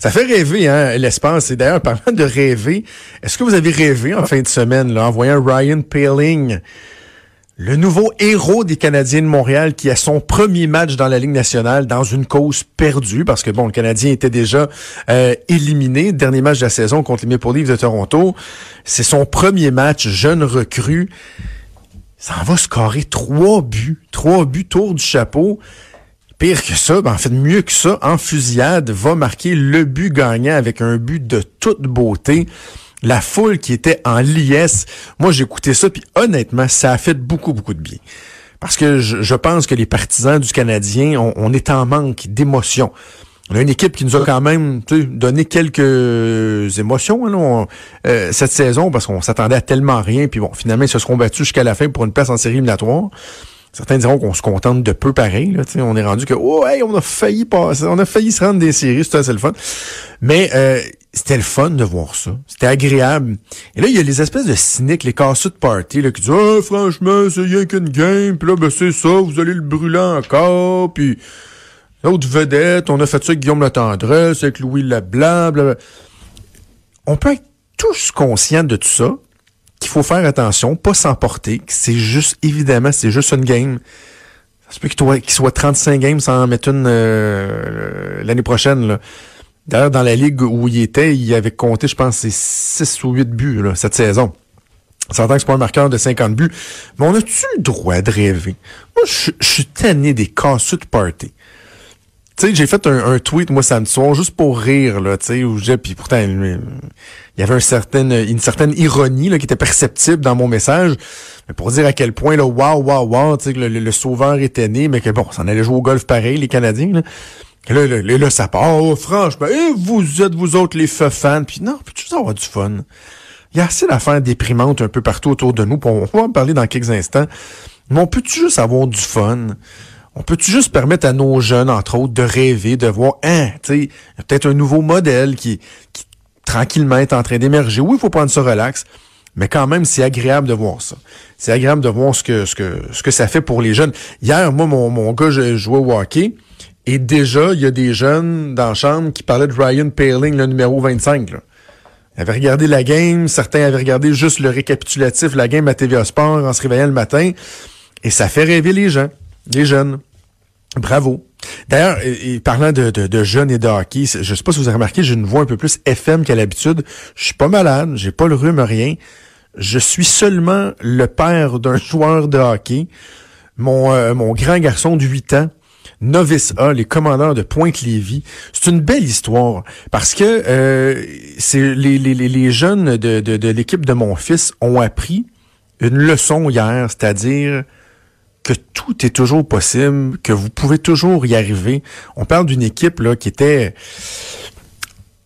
Ça fait rêver, hein, l'espace. Et d'ailleurs, parlant de rêver, est-ce que vous avez rêvé en fin de semaine, là, en voyant Ryan Paling, le nouveau héros des Canadiens de Montréal qui a son premier match dans la Ligue nationale dans une cause perdue, parce que bon, le Canadien était déjà euh, éliminé, dernier match de la saison contre les Maple Leafs de Toronto. C'est son premier match, jeune recrue. Ça en va scorer trois buts, trois buts tour du chapeau. Pire que ça, ben en fait mieux que ça, en fusillade, va marquer le but gagnant avec un but de toute beauté. La foule qui était en liesse, moi j'ai écouté ça, puis honnêtement, ça a fait beaucoup, beaucoup de bien. Parce que je, pense que les partisans du Canadien, on, est en manque d'émotion. On a une équipe qui nous a quand même donné quelques émotions hein, euh, cette saison parce qu'on s'attendait à tellement rien. Puis bon, finalement, ils se seront battus jusqu'à la fin pour une place en série éliminatoire. Certains diront qu'on se contente de peu pareil. Là, on est rendu que oh hey, on a failli passer, on a failli se rendre des séries, c'était le fun. Mais euh, c'était le fun de voir ça. C'était agréable. Et là, il y a les espèces de cyniques, les casseux de party, là, qui disent Ah, franchement, c'est rien qu'une game, puis là, ben c'est ça, vous allez le brûler encore, puis l'autre vedette, on a fait ça avec Guillaume Latendresse, avec Louis Leblanc, blablabla. On peut être tous conscients de tout ça, qu'il faut faire attention, pas s'emporter, c'est juste, évidemment, c'est juste une game. Ça se peut qu'il soit 35 games sans en mettre une euh, l'année prochaine. D'ailleurs, dans la ligue où il était, il avait compté, je pense, c'est 6 ou 8 buts cette saison. Ça entend que c'est pas un marqueur de 50 buts. Mais on a-tu le droit de rêver? Moi, je suis tanné des casseux de party. Tu sais, j'ai fait un, tweet, moi, samedi soir, juste pour rire, là, tu sais, où j'ai, puis pourtant, il y avait un certain, une certaine ironie, là, qui était perceptible dans mon message, mais pour dire à quel point, là, waouh, waouh, waouh, tu sais, que le, sauveur était né, mais que bon, ça en allait jouer au golf pareil, les Canadiens, là. Là, là, ça part, oh, franchement, et vous êtes, vous autres, les fans, puis non, puis tu avoir du fun. Il y a assez d'affaires déprimantes un peu partout autour de nous, on va en parler dans quelques instants, mais on peut-tu juste avoir du fun? On peut-tu juste permettre à nos jeunes, entre autres, de rêver, de voir, hein, tu sais, peut-être un nouveau modèle qui, qui tranquillement est en train d'émerger. Oui, il faut prendre ça relax, mais quand même, c'est agréable de voir ça. C'est agréable de voir ce que, ce que, ce que ça fait pour les jeunes. Hier, moi, mon, mon gars, je jouais au hockey, et déjà, il y a des jeunes dans la chambre qui parlaient de Ryan Paling, le numéro 25. Là. Ils avaient regardé la game, certains avaient regardé juste le récapitulatif, la game à TVA Sport en se réveillant le matin, et ça fait rêver les gens, les jeunes. Bravo. D'ailleurs, parlant de, de, jeunes et de hockey, je sais pas si vous avez remarqué, j'ai une voix un peu plus FM qu'à l'habitude. Je suis pas malade, j'ai pas le rhume, rien. Je suis seulement le père d'un joueur de hockey. Mon, euh, mon grand garçon de 8 ans, Novice A, les commandeurs de Pointe-Lévis. C'est une belle histoire parce que euh, c'est les, les, les, jeunes de, de, de l'équipe de mon fils ont appris une leçon hier, c'est-à-dire que tout est toujours possible, que vous pouvez toujours y arriver. On parle d'une équipe là qui était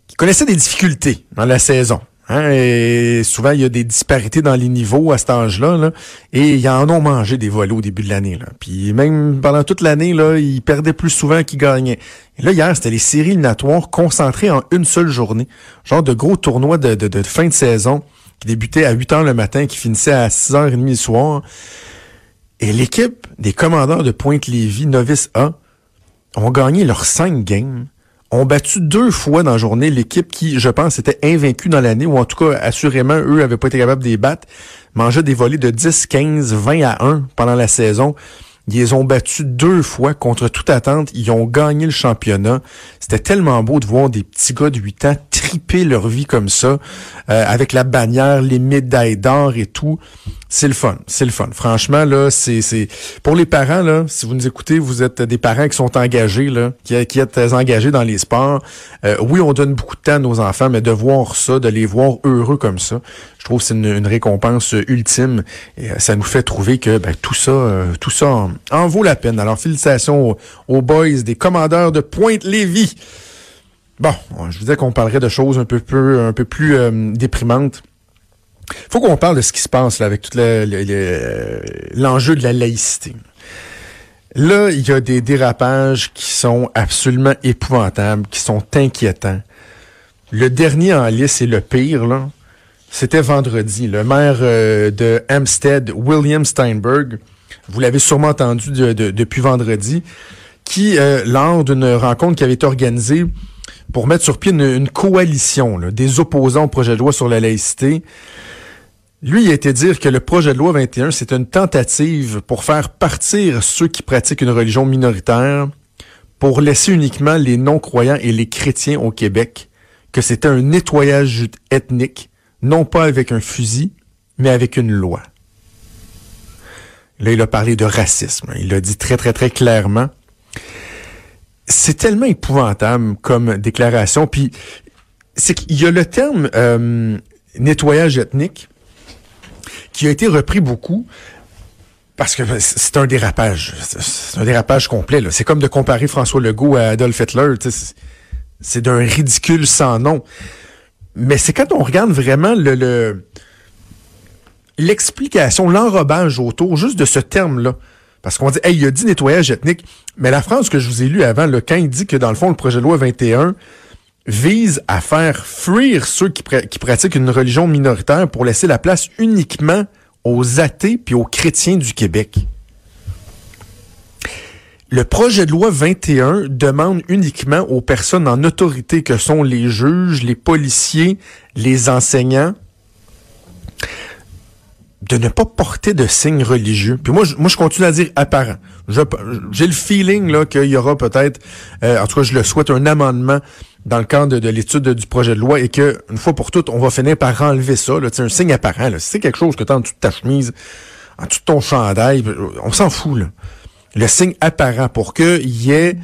qui connaissait des difficultés dans la saison. Hein, et souvent, il y a des disparités dans les niveaux à cet âge-là. Là, et ils en ont mangé des volets au début de l'année. Puis même pendant toute l'année, là, ils perdaient plus souvent qu'ils gagnaient. Et là, hier, c'était les séries éliminatoires concentrées en une seule journée. Genre de gros tournois de, fin de saison qui débutaient à 8 heures le matin, qui finissaient à 6h30 le soir. Et l'équipe des commandeurs de Pointe-Lévis, Novice A, ont gagné leurs cinq games, ont battu deux fois dans la journée l'équipe qui, je pense, était invaincue dans l'année, ou en tout cas, assurément, eux n'avaient pas été capables de les battre, mangeaient des volets de 10, 15, 20 à 1 pendant la saison. Ils ont battus deux fois contre toute attente. Ils ont gagné le championnat. C'était tellement beau de voir des petits gars de 8 ans triper leur vie comme ça, euh, avec la bannière, les médailles d'or et tout. C'est le fun, c'est le fun. Franchement, là, c'est, c'est pour les parents, là, si vous nous écoutez, vous êtes des parents qui sont engagés, là, qui, qui êtes engagés dans les sports. Euh, oui, on donne beaucoup de temps à nos enfants, mais de voir ça, de les voir heureux comme ça, je trouve que c'est une, récompense ultime. Euh, ça nous fait trouver que ben, tout ça, tout ça vaut la peine. Alors, félicitations aux, boys des commandeurs de Pointe-Lévis. Bon, je vous disais qu'on parlerait de choses un peu, plus euh, déprimantes. faut qu'on parle de ce qui se passe avec tout l'enjeu de la laïcité. Là, il y a des dérapages qui sont absolument épouvantables, qui sont inquiétants. Le dernier en liste et le pire, c'était vendredi. Le maire euh, de Hampstead, William Steinberg, vous l'avez sûrement entendu depuis vendredi, qui, euh, lors d'une rencontre qui avait été organisée pour mettre sur pied une, coalition des opposants au projet de loi sur la laïcité. Lui, il a dire que le projet de loi 21, c'est une tentative pour faire partir ceux qui pratiquent une religion minoritaire, pour laisser uniquement les non-croyants et les chrétiens au Québec, que c'était un nettoyage ethnique, non pas avec un fusil, mais avec une loi. Là, il a parlé de racisme. Il l'a dit très, très, très clairement. C'est tellement épouvantable comme déclaration. Puis, c'est qu'il y a le terme euh, nettoyage ethnique qui a été repris beaucoup parce que c'est un dérapage. C'est un dérapage complet. C'est comme de comparer François Legault à Adolf Hitler. C'est d'un ridicule sans nom. Mais c'est quand on regarde vraiment le l'explication, l'enrobage autour juste de ce terme-là. Parce qu'on dit, hey, il a dit nettoyage ethnique. Mais la phrase que je vous ai lue avant, le quand il dit que dans le fond, le projet de loi 21 vise à faire fuir ceux qui, qui pratiquent une religion minoritaire pour laisser la place uniquement aux athées puis aux chrétiens du Québec. Le projet de loi 21 demande uniquement aux personnes en autorité que sont les juges, les policiers, les enseignants, de ne pas porter de signes religieux. Puis moi, je, moi, je continue à dire apparent. J'ai le feeling là qu'il y aura peut-être, euh, en tout cas, je le souhaite, un amendement dans le cadre de, l'étude du projet de loi et que une fois pour toutes, on va finir par enlever ça. Là, un signe apparent. C'est quelque chose que tu as en dessous de ta chemise, en dessous de ton chandail, on s'en fout. Là. Le signe apparent pour qu'il y ait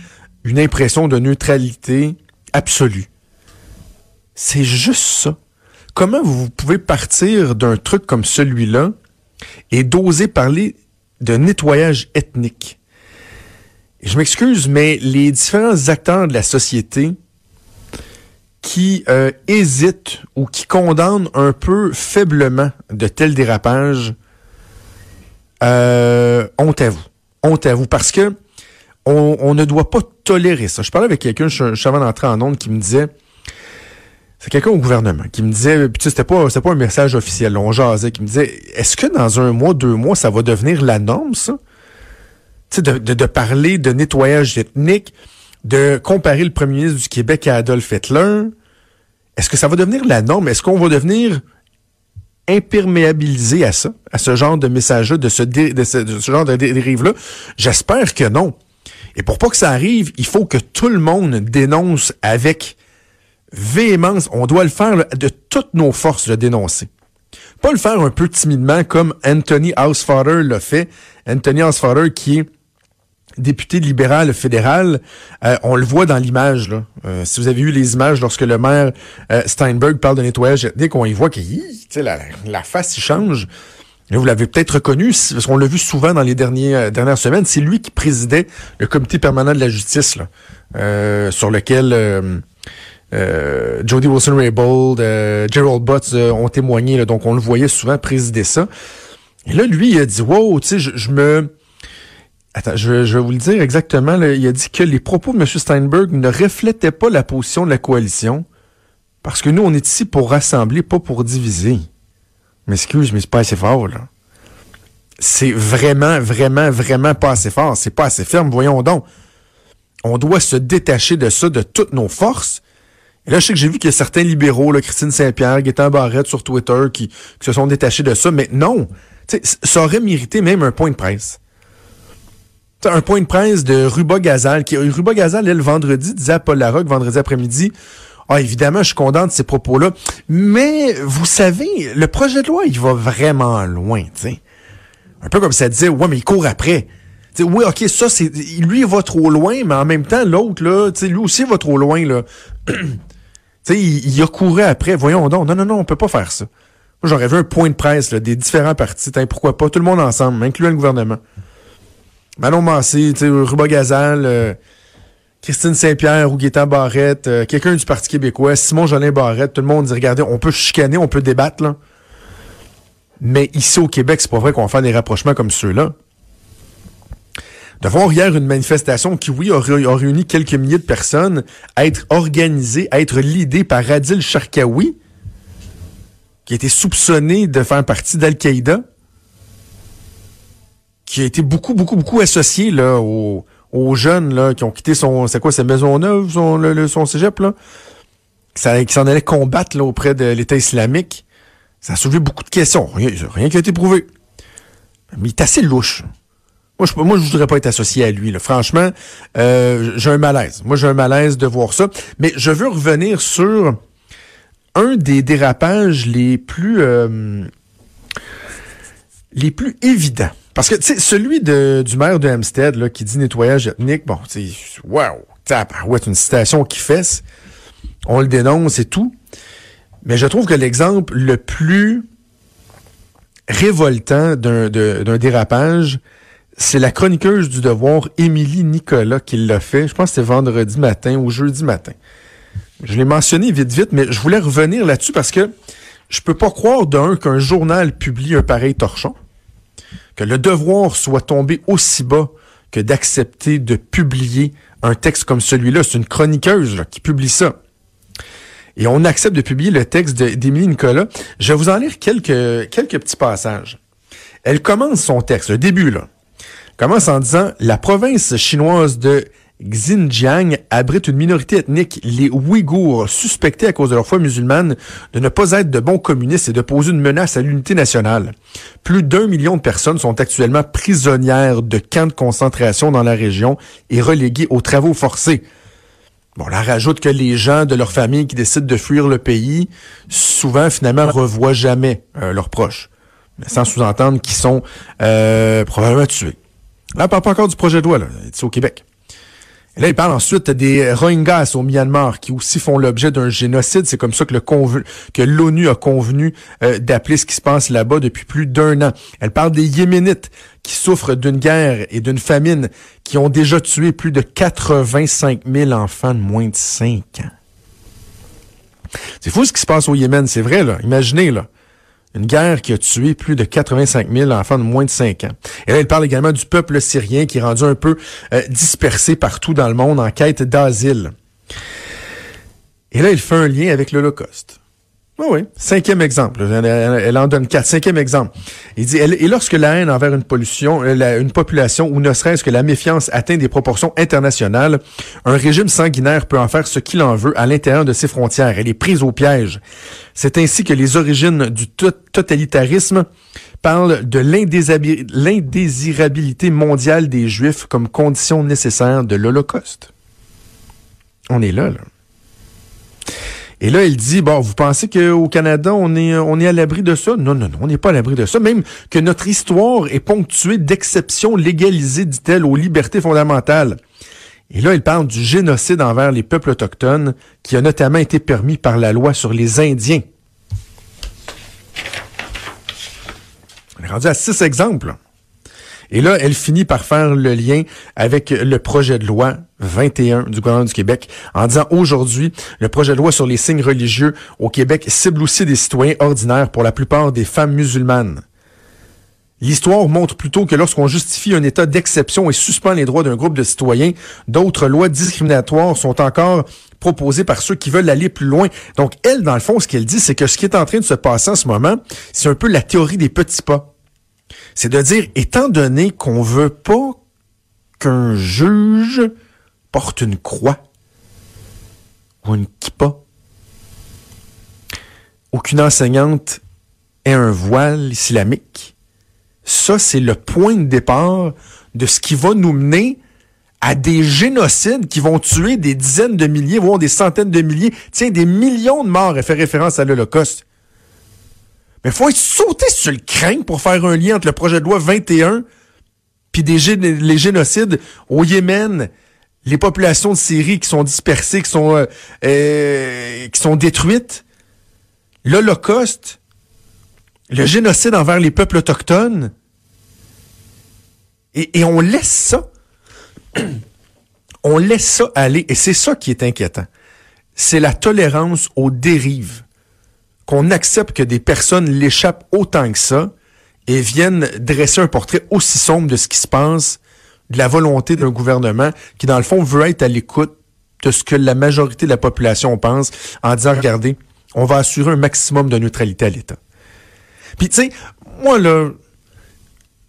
une impression de neutralité absolue. C'est juste ça comment vous pouvez partir d'un truc comme celui-là et d'oser parler de nettoyage ethnique? je m'excuse, mais les différents acteurs de la société qui euh, hésitent ou qui condamnent un peu faiblement de tels dérapages, euh, honte à vous. Honte à vous. Parce que on, ne doit pas tolérer ça. Je parlais avec quelqu'un, je, je suis avant d'entrer en onde, qui me disait c'est quelqu'un au gouvernement qui me disait, puis c'était pas, c'était pas un message officiel, on jasait, qui me disait, est-ce que dans un mois, deux mois, ça va devenir la norme, ça? Tu sais, de, de, parler de nettoyage ethnique, de comparer le premier ministre du Québec à Adolf Hitler. Est-ce que ça va devenir la norme? Est-ce qu'on va devenir imperméabilisé à ça, à ce genre de message-là, de ce, de ce, genre de dérive-là? J'espère que non. Et pour pas que ça arrive, il faut que tout le monde dénonce avec véhémence, on doit le faire de toutes nos forces, le dénoncer. Pas le faire un peu timidement comme Anthony Housefather l'a fait. Anthony Housefather qui est député libéral fédéral, euh, on le voit dans l'image. Euh, si vous avez eu les images lorsque le maire euh, Steinberg parle de nettoyage ethnique, on y voit que la, la face il change. vous l'avez peut-être reconnu, parce qu'on l'a vu souvent dans les dernières semaines, c'est lui qui présidait le comité permanent de la justice, sur lequel euh, Jody Wilson-Raybould, euh, Gerald Butts euh, ont témoigné, donc on le voyait souvent présider ça. Et là, lui, il a dit, wow, tu sais, je, me... Attends, je, vais vous le dire exactement. il a dit que les propos de M. Steinberg ne reflétaient pas la position de la coalition parce que nous, on est ici pour rassembler, pas pour diviser. Mais excuse, mais c'est pas assez fort, là. C'est vraiment, vraiment, vraiment pas assez fort. C'est pas assez ferme, voyons donc. On doit se détacher de ça de toutes nos forces et là, je sais que j'ai vu qu'il y a certains libéraux, là, Christine Saint-Pierre, Gaétan Barrette sur Twitter, qui, se sont détachés de ça. Mais non, ça aurait mérité même un point de presse. T'sais, un point de presse de Ruba Gazal. Qui, Ruba Gazal, elle, le vendredi, disait à Paul Larocque, vendredi après-midi, ah, évidemment, je suis de ces propos-là. Mais, vous savez, le projet de loi, il va vraiment loin, tu Un peu comme ça disait, ouais, mais il court après. T'sais, oui, ok, ça, c'est. Lui, il va trop loin, mais en même temps, l'autre, là, lui aussi va trop loin, là. sais, il, a couru après. Voyons donc. Non, non, non, on peut pas faire ça. Moi, j'aurais vu un point de presse là, des différents partis. pourquoi pas? Tout le monde ensemble, incluant le gouvernement. Manon Massé, Ruba Gazal, euh, Christine Saint-Pierre ou Barrette, euh, quelqu'un du Parti québécois, Simon Jolin Barrette, tout le monde dit, regardez, on peut chicaner, on peut débattre, là. Mais ici au Québec, c'est pas vrai qu'on va faire des rapprochements comme ceux-là de voir hier une manifestation qui, oui, a, réuni quelques milliers de personnes, être organisée, être l'idée par Adil Sharkawi, qui a été soupçonné de faire partie d'Al-Qaïda, qui a été beaucoup, beaucoup, beaucoup associé aux jeunes qui ont quitté son, c'est quoi, sa maison neuve, son, le, son cégep, là, qui s'en allait combattre auprès de l'État islamique. Ça a soulevé beaucoup de questions. Rien, rien qui a été prouvé. Mais il est assez louche. Moi, je, moi, je voudrais pas être associé à lui. Franchement, euh, j'ai un malaise. Moi, j'ai un malaise de voir ça. Mais je veux revenir sur un des dérapages les plus euh, les plus évidents. Parce que, tu sais, celui de, du maire de Hampstead, là, qui dit nettoyage ethnique, bon, tu wow, ouais, une citation qui fesse. On le dénonce et tout. Mais je trouve que l'exemple le plus révoltant d'un dérapage, c'est la chroniqueuse du devoir, Émilie Nicolas, qui l'a fait. Je pense que c'était vendredi matin ou jeudi matin. Je l'ai mentionné vite, vite, mais je voulais revenir là-dessus parce que je peux pas croire d'un qu'un journal publie un pareil torchon, que le devoir soit tombé aussi bas que d'accepter de publier un texte comme celui-là. C'est une chroniqueuse qui publie ça. Et on accepte de publier le texte d'Émilie Nicolas. Je vais vous en lire quelques, quelques petits passages. Elle commence son texte, le début là commence en disant la province chinoise de Xinjiang abrite une minorité ethnique, les Ouïghours, suspectés à cause de leur foi musulmane de ne pas être de bons communistes et de poser une menace à l'unité nationale. Plus d'un million de personnes sont actuellement prisonnières de camps de concentration dans la région et reléguées aux travaux forcés. Bon, là, rajoute que les gens de leur famille qui décident de fuir le pays, souvent, finalement, revoient jamais euh, leurs proches. sans sous-entendre qu'ils sont euh, probablement tués. Là, on parle pas encore du projet de loi, là. C'est au Québec. Et là, il parle ensuite des Rohingyas au Myanmar qui aussi font l'objet d'un génocide. C'est comme ça que le que l'ONU a convenu euh, d'appeler ce qui se passe là-bas depuis plus d'un an. Elle parle des Yéménites qui souffrent d'une guerre et d'une famine qui ont déjà tué plus de 85 000 enfants de moins de 5 ans. C'est fou ce qui se passe au Yémen, c'est vrai, là. Imaginez, là. Une guerre qui a tué plus de 85 000 enfants de moins de 5 ans. Et là, il parle également du peuple syrien qui est rendu un peu euh, dispersé partout dans le monde en quête d'asile. Et là, il fait un lien avec l'Holocauste. Oui, oui. Cinquième exemple. Elle, en donne quatre. Cinquième exemple. Il dit, et lorsque la haine envers une pollution, euh, une population, ou ne serait-ce que la méfiance atteint des proportions internationales, un régime sanguinaire peut en faire ce qu'il en veut à l'intérieur de ses frontières. Elle est prise au piège. C'est ainsi que les origines du totalitarisme parlent de l'indésirabilité mondiale des Juifs comme condition nécessaire de l'Holocauste. On est là, là. Et là, il dit, bon, vous pensez qu'au Canada, on est, on est à l'abri de ça? Non, non, non, on n'est pas à l'abri de ça. Même que notre histoire est ponctuée d'exceptions légalisées, dit-elle, aux libertés fondamentales. Et là, il parle du génocide envers les peuples autochtones qui a notamment été permis par la loi sur les Indiens. On est rendu à six exemples. Et là, elle finit par faire le lien avec le projet de loi 21 du gouvernement du Québec en disant aujourd'hui, le projet de loi sur les signes religieux au Québec cible aussi des citoyens ordinaires pour la plupart des femmes musulmanes. L'histoire montre plutôt que lorsqu'on justifie un état d'exception et suspend les droits d'un groupe de citoyens, d'autres lois discriminatoires sont encore proposées par ceux qui veulent aller plus loin. Donc, elle, dans le fond, ce qu'elle dit, c'est que ce qui est en train de se passer en ce moment, c'est un peu la théorie des petits pas c'est de dire, étant donné qu'on veut pas qu'un juge porte une croix ou une kippa, aucune enseignante ait un voile islamique, ça, c'est le point de départ de ce qui va nous mener à des génocides qui vont tuer des dizaines de milliers, voire des centaines de milliers, tiens, des millions de morts, et fait référence à l'Holocauste. Mais faut être sauté sur le craint pour faire un lien entre le projet de loi 21 puis des les génocides au Yémen, les populations de Syrie qui sont dispersées, qui sont euh, euh, qui sont détruites, l'Holocauste, le génocide envers les peuples autochtones, et, et on laisse ça, on laisse ça aller, et c'est ça qui est inquiétant. C'est la tolérance aux dérives qu'on accepte que des personnes l'échappent autant que ça et viennent dresser un portrait aussi sombre de ce qui se passe, de la volonté d'un gouvernement qui, dans le fond, veut être à l'écoute de ce que la majorité de la population pense en disant, regardez, on va assurer un maximum de neutralité à l'État. Puis, tu sais, moi, là,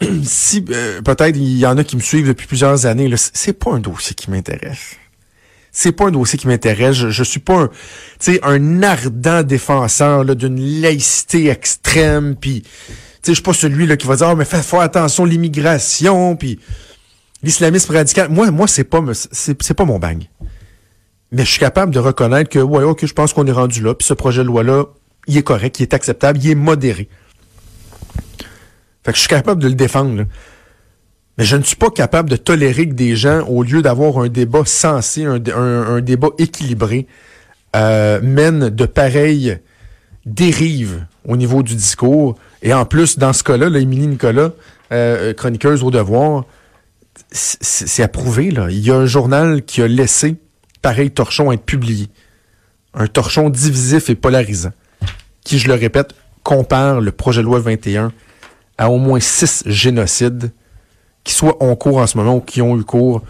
si euh, peut-être il y en a qui me suivent depuis plusieurs années, c'est pas un dossier qui m'intéresse. C'est pas un dossier qui m'intéresse. Je, je suis pas un, ardent défenseur d'une laïcité extrême. Puis, je suis pas celui là qui va dire oh, mais fais, attention l'immigration. Puis l'islamisme radical. Moi, moi c'est pas mon bang. Mais je suis capable de reconnaître que ouais, ok, je pense qu'on est rendu là. Puis ce projet de loi là, il est correct, il est acceptable, il est modéré. Fait que je suis capable de le défendre. Mais je ne suis pas capable de tolérer que des gens, au lieu d'avoir un débat sensé, un, débat équilibré, euh, mènent de pareilles dérives au niveau du discours. Et en plus, dans ce cas-là, Émilie Nicolas, euh, chroniqueuse au devoir, c'est approuvé. Là. Il y a un journal qui a laissé pareil torchon être publié. Un torchon divisif et polarisant, qui, je le répète, compare le projet de loi 21 à au moins six génocides qui soient en cours en ce moment ou qui ont eu cours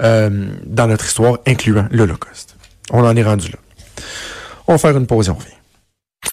euh, dans notre histoire, incluant l'Holocauste. On en est rendu là. On va faire une pause et on revient.